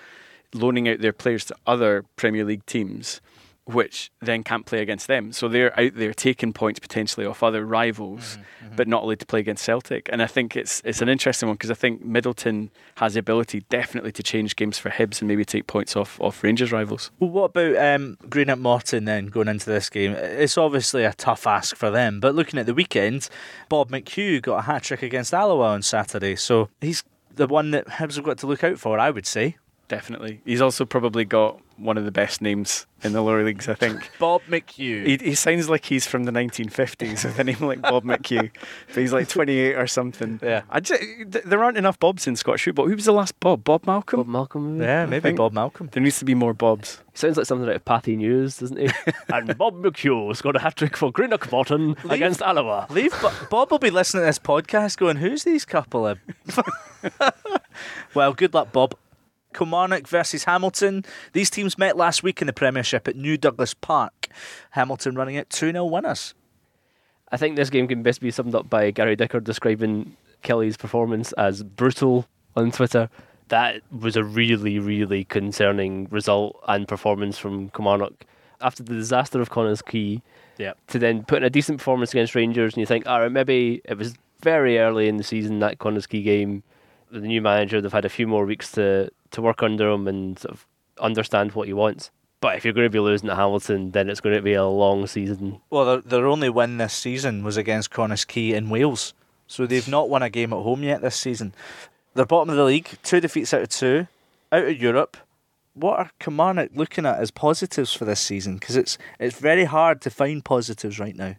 loaning out their players to other Premier League teams, which then can't play against them. So they're out there taking points potentially off other rivals, but not allowed to play against Celtic. And I think it's it's an interesting one because I think Middleton has the ability definitely to change games for Hibs and maybe take points off off Rangers rivals. Well, what about um, Greenock Morton then going into this game? It's obviously a tough ask for them, but looking at the weekend, Bob McHugh got a hat trick against Alloa on Saturday, so he's the one that Hibs have got to look out for, I would say. Definitely. He's also probably got one of the best names in the lower leagues, I think. Bob McHugh. He, he sounds like he's from the 1950s with a name like Bob McHugh, but he's like 28 or something. Yeah. I just, th- there aren't enough Bobs in Scottish football. Who was the last Bob? Bob Malcolm? Bob Malcolm. Maybe? yeah, maybe Bob Malcolm. There needs to be more Bobs. He sounds like something out of Pathé News, doesn't he? and Bob McHugh scored a hat trick for Greenock Morton against Alloa. Leave Bo- Bob will be listening to this podcast going, Who's these couple of Well, good luck, Bob. Kilmarnock versus Hamilton. These teams met last week in the Premiership at New Douglas Park. Hamilton running it 2 0 winners. I think this game can best be summed up by Gary Dicker describing Killie's performance as brutal on Twitter. That was a really, really concerning result and performance from Kilmarnock. After the disaster of Connah's Quay, Yeah. to then put in a decent performance against Rangers, and you think, all right, maybe it was very early in the season, that Connah's Quay game. The new manager, they've had a few more weeks to, to work under him and sort of understand what he wants. But if you're going to be losing at Hamilton, then it's going to be a long season. Well, their, their only win this season was against Connah's Quay in Wales. So they've not won a game at home yet this season. They're bottom of the league, two defeats out of two, out of Europe. What are Kilmarnock looking at as positives for this season? Because it's it's very hard to find positives right now.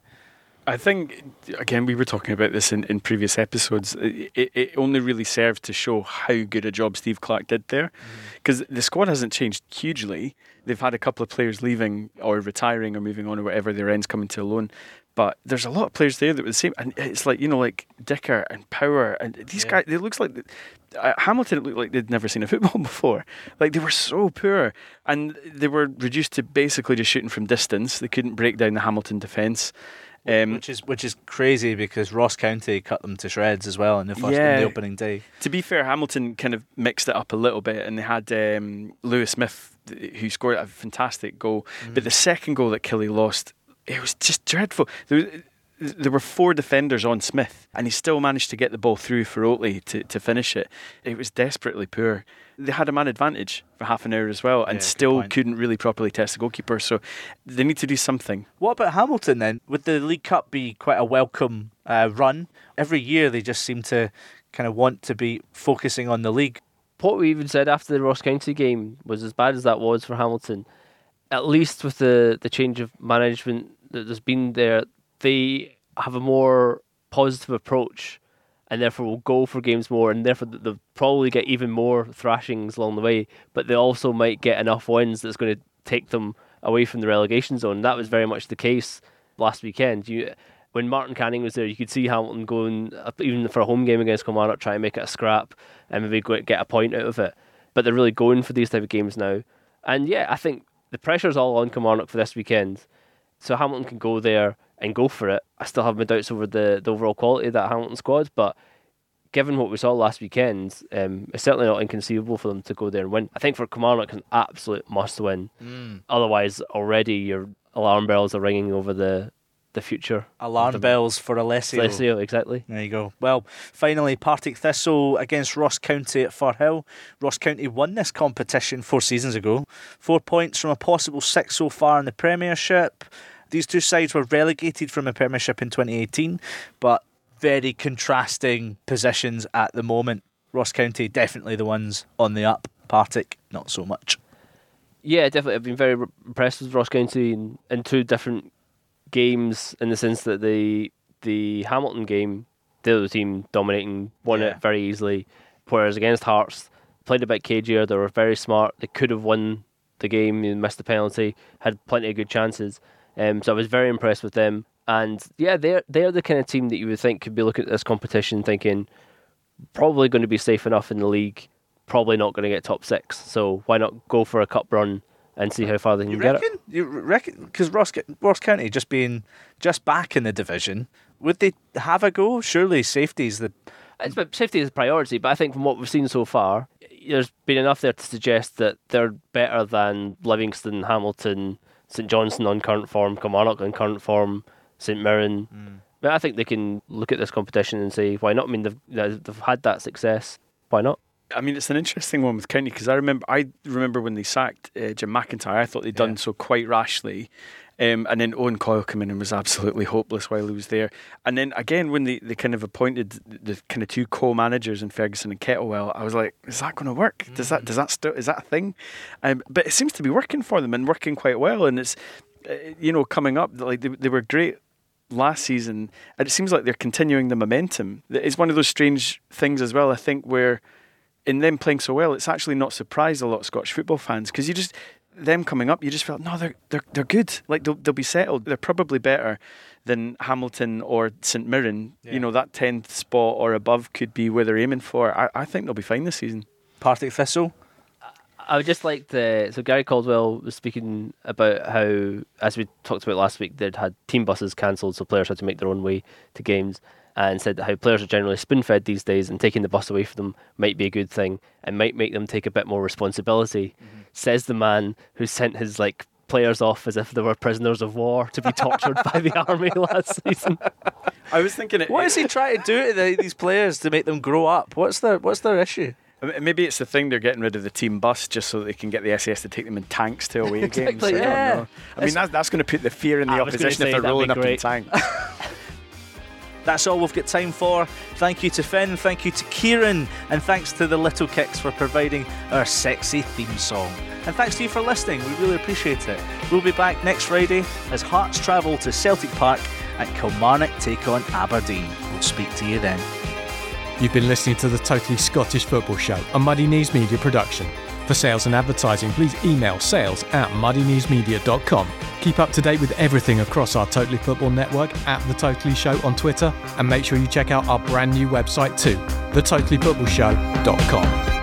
I think, again, we were talking about this in, in previous episodes. It, it, only really served to show how good a job Steve Clarke did there. Because the squad hasn't changed hugely. They've had a couple of players leaving or retiring or moving on or whatever, their ends coming to a loan. But there's a lot of players there that were the same. And it's like, you know, like Dicker and Power. And these guys, it looks like. Uh, Hamilton, it looked like they'd never seen a football before. Like they were so poor. And they were reduced to basically just shooting from distance. They couldn't break down the Hamilton defence. Um, which is which is crazy because Ross County cut them to shreds as well in the first in the opening day. To be fair, Hamilton kind of mixed it up a little bit, and they had um, Lewis Smith who scored a fantastic goal. But the second goal that Killie lost, it was just dreadful. There, was, there were four defenders on Smith, and he still managed to get the ball through for Oatley to, to finish it. It was desperately poor. They had a man advantage for half an hour as well, and Yeah, still couldn't really properly test the goalkeeper. So they need to do something. What about Hamilton then? Would the League Cup be quite a welcome uh, run? Every year they just seem to kind of want to be focusing on the league. what we even said after the Ross County game was as bad as that was for Hamilton. At least with the, the change of management that there's been there, they have a more positive approach and therefore will go for games more and therefore they'll probably get even more thrashings along the way, but they also might get enough wins that's going to take them away from the relegation zone. That was very much the case last weekend. You when Martin Canning was there, you could see Hamilton going even for a home game against Kilmarnock, trying to make it a scrap and maybe get a point out of it. But they're really going for these type of games now, and yeah, I think the pressure's all on Kilmarnock for this weekend, so Hamilton can go there and go for it. I still have my doubts over the, the overall quality of that Hamilton squad, but given what we saw last weekend, um, it's certainly not inconceivable for them to go there and win. I think for Kilmarnock, an absolute must win. Otherwise, already your alarm bells are ringing over the the future. Alarm the- bells for Alessio. Alessio, exactly. There you go. Well, finally, Partick Thistle against Ross County at Firhill. Ross County won this competition four seasons ago. Four points from a possible six so far in the Premiership. These two sides were relegated from the Premiership in 2018, but very contrasting positions at the moment. Ross County definitely the ones on the up. Partick, not so much. Yeah, definitely. I've been very re- impressed with Ross County in, in two different games in the sense that the the Hamilton game, the other team dominating, won Yeah. it very easily. Whereas against Hearts, played a bit cagier. They were very smart. They could have won the game. They missed the penalty. Had plenty of good chances. Um, so I was very impressed with them. And yeah, they're they're the kind of team that you would think could be looking at this competition thinking probably going to be safe enough in the league. Probably not going to get top six. So why not go for a cup run and see how far they can You get it? reckon? You reckon? Because Ross, Ross County just being just back in the division, would they have a go? Surely safety is the It's, but safety is a priority, but I think from what we've seen so far, there's been enough there to suggest that they're better than Livingston, Hamilton, St Johnstone on current form, Kilmarnock on current form, St Mirren. But I think they can look at this competition and say, why not? I mean, they've, they've had that success. Why not? I mean, it's an interesting one with County because I remember I remember when they sacked uh, Jim McIntyre. I thought they'd done Yeah. so quite rashly, Um, and then Owen Coyle came in and was absolutely hopeless while he was there. And then again, when they, they kind of appointed the kind of two co-managers in Ferguson and Kettlewell, I was like, is that going to work? Does that does that st- is that a thing? Um, but it seems to be working for them and working quite well. And it's uh, you know coming up like they, they were great last season, and it seems like they're continuing the momentum. It's one of those strange things as well. I think where in them playing so well, it's actually not surprised a lot of Scottish football fans because you just them coming up, you just felt no, they're they're they're good. Like they'll they'll be settled. They're probably better than Hamilton or St Mirren. Yeah. You know that tenth spot or above could be where they're aiming for. I, I think they'll be fine this season. Partick Thistle. I would just like to. So Gary Caldwell was speaking about how, as we talked about last week, they'd had team buses cancelled, so players had to make their own way to games, Uh, and said that how players are generally spoon-fed these days, and taking the bus away from them might be a good thing, and might make them take a bit more responsibility. Mm-hmm. Says the man who sent his like players off as if they were prisoners of war to be tortured by the army last season. I was thinking, it, What is he trying to do to the, these players to make them grow up? What's their What's their issue? Maybe it's the thing they're getting rid of the team bus just so they can get the SES to take them in tanks to away games. Exactly, I don't yeah. know. I mean, that's, that's going to put the fear in the I opposition if they're rolling be up in great. tanks. That's all we've got time for. Thank you to Finn, thank you to Kieran, and thanks to the Little Kicks for providing our sexy theme song. And thanks to you for listening, we really appreciate it. We'll be back next Friday as Hearts travel to Celtic Park and Kilmarnock take on Aberdeen. We'll speak to you then. You've been listening to the Totally Scottish Football Show, a Muddy Knees Media production. For sales and advertising, please email sales at muddykneesmedia.com. Keep up to date with everything across our Totally Football network at The Totally Show on Twitter, and make sure you check out our brand new website too, thetotallyfootballshow.com.